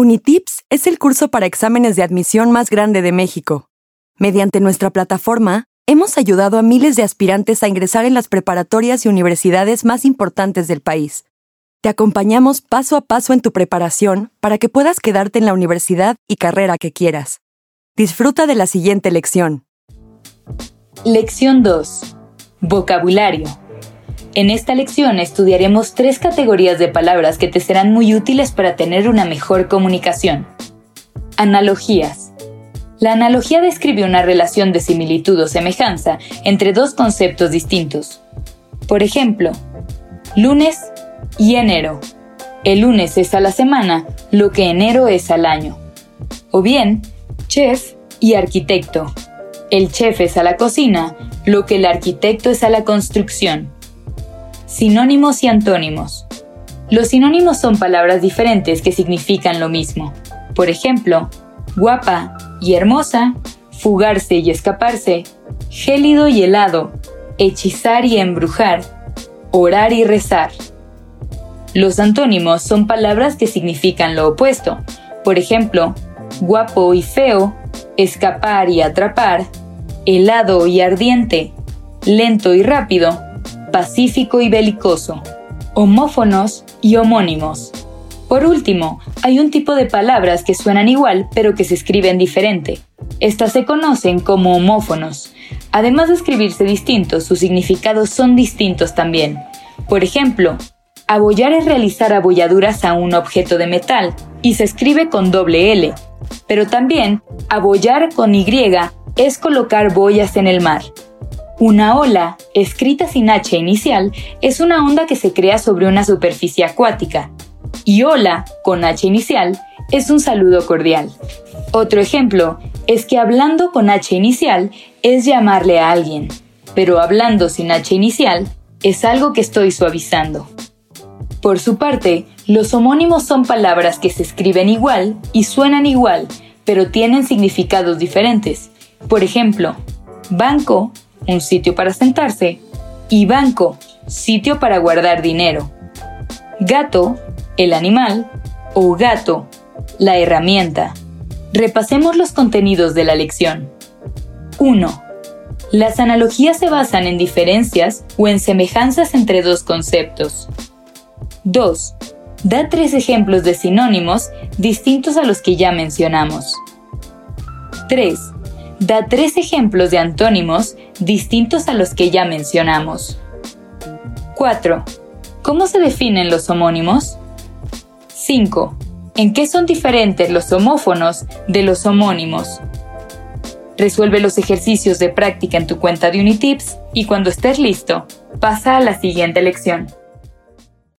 Unitips es el curso para exámenes de admisión más grande de México. Mediante nuestra plataforma, hemos ayudado a miles de aspirantes a ingresar en las preparatorias y universidades más importantes del país. Te acompañamos paso a paso en tu preparación para que puedas quedarte en la universidad y carrera que quieras. Disfruta de la siguiente lección. Lección 2. Vocabulario. En esta lección estudiaremos tres categorías de palabras que te serán muy útiles para tener una mejor comunicación. Analogías. La analogía describe una relación de similitud o semejanza entre dos conceptos distintos. Por ejemplo, lunes y enero. El lunes es a la semana lo que enero es al año. O bien, chef y arquitecto. El chef es a la cocina lo que el arquitecto es a la construcción. Sinónimos y antónimos. Los sinónimos son palabras diferentes que significan lo mismo. Por ejemplo, guapa y hermosa, fugarse y escaparse, gélido y helado, hechizar y embrujar, orar y rezar. Los antónimos son palabras que significan lo opuesto. Por ejemplo, guapo y feo, escapar y atrapar, helado y ardiente, lento y rápido, pacífico y belicoso, homófonos y homónimos. Por último, hay un tipo de palabras que suenan igual pero que se escriben diferente. Estas se conocen como homófonos. Además de escribirse distintos, sus significados son distintos también. Por ejemplo, abollar es realizar abolladuras a un objeto de metal y se escribe con doble L. Pero también, abollar con Y es colocar boyas en el mar. Una ola, escrita sin H inicial, es una onda que se crea sobre una superficie acuática y hola con H inicial es un saludo cordial. Otro ejemplo es que hablando con H inicial es llamarle a alguien, pero hablando sin H inicial es algo que estoy suavizando. Por su parte, los homónimos son palabras que se escriben igual y suenan igual, pero tienen significados diferentes. Por ejemplo, banco, un sitio para sentarse, y banco, sitio para guardar dinero. Gato el animal o gato, la herramienta. Repasemos los contenidos de la lección. 1. Las analogías se basan en diferencias o en semejanzas entre dos conceptos. 2. Da tres ejemplos de sinónimos distintos a los que ya mencionamos. 3. Da tres ejemplos de antónimos distintos a los que ya mencionamos. 4. ¿Cómo se definen los homónimos? 5. ¿En qué son diferentes los homófonos de los homónimos? Resuelve los ejercicios de práctica en tu cuenta de Unitips y cuando estés listo, pasa a la siguiente lección.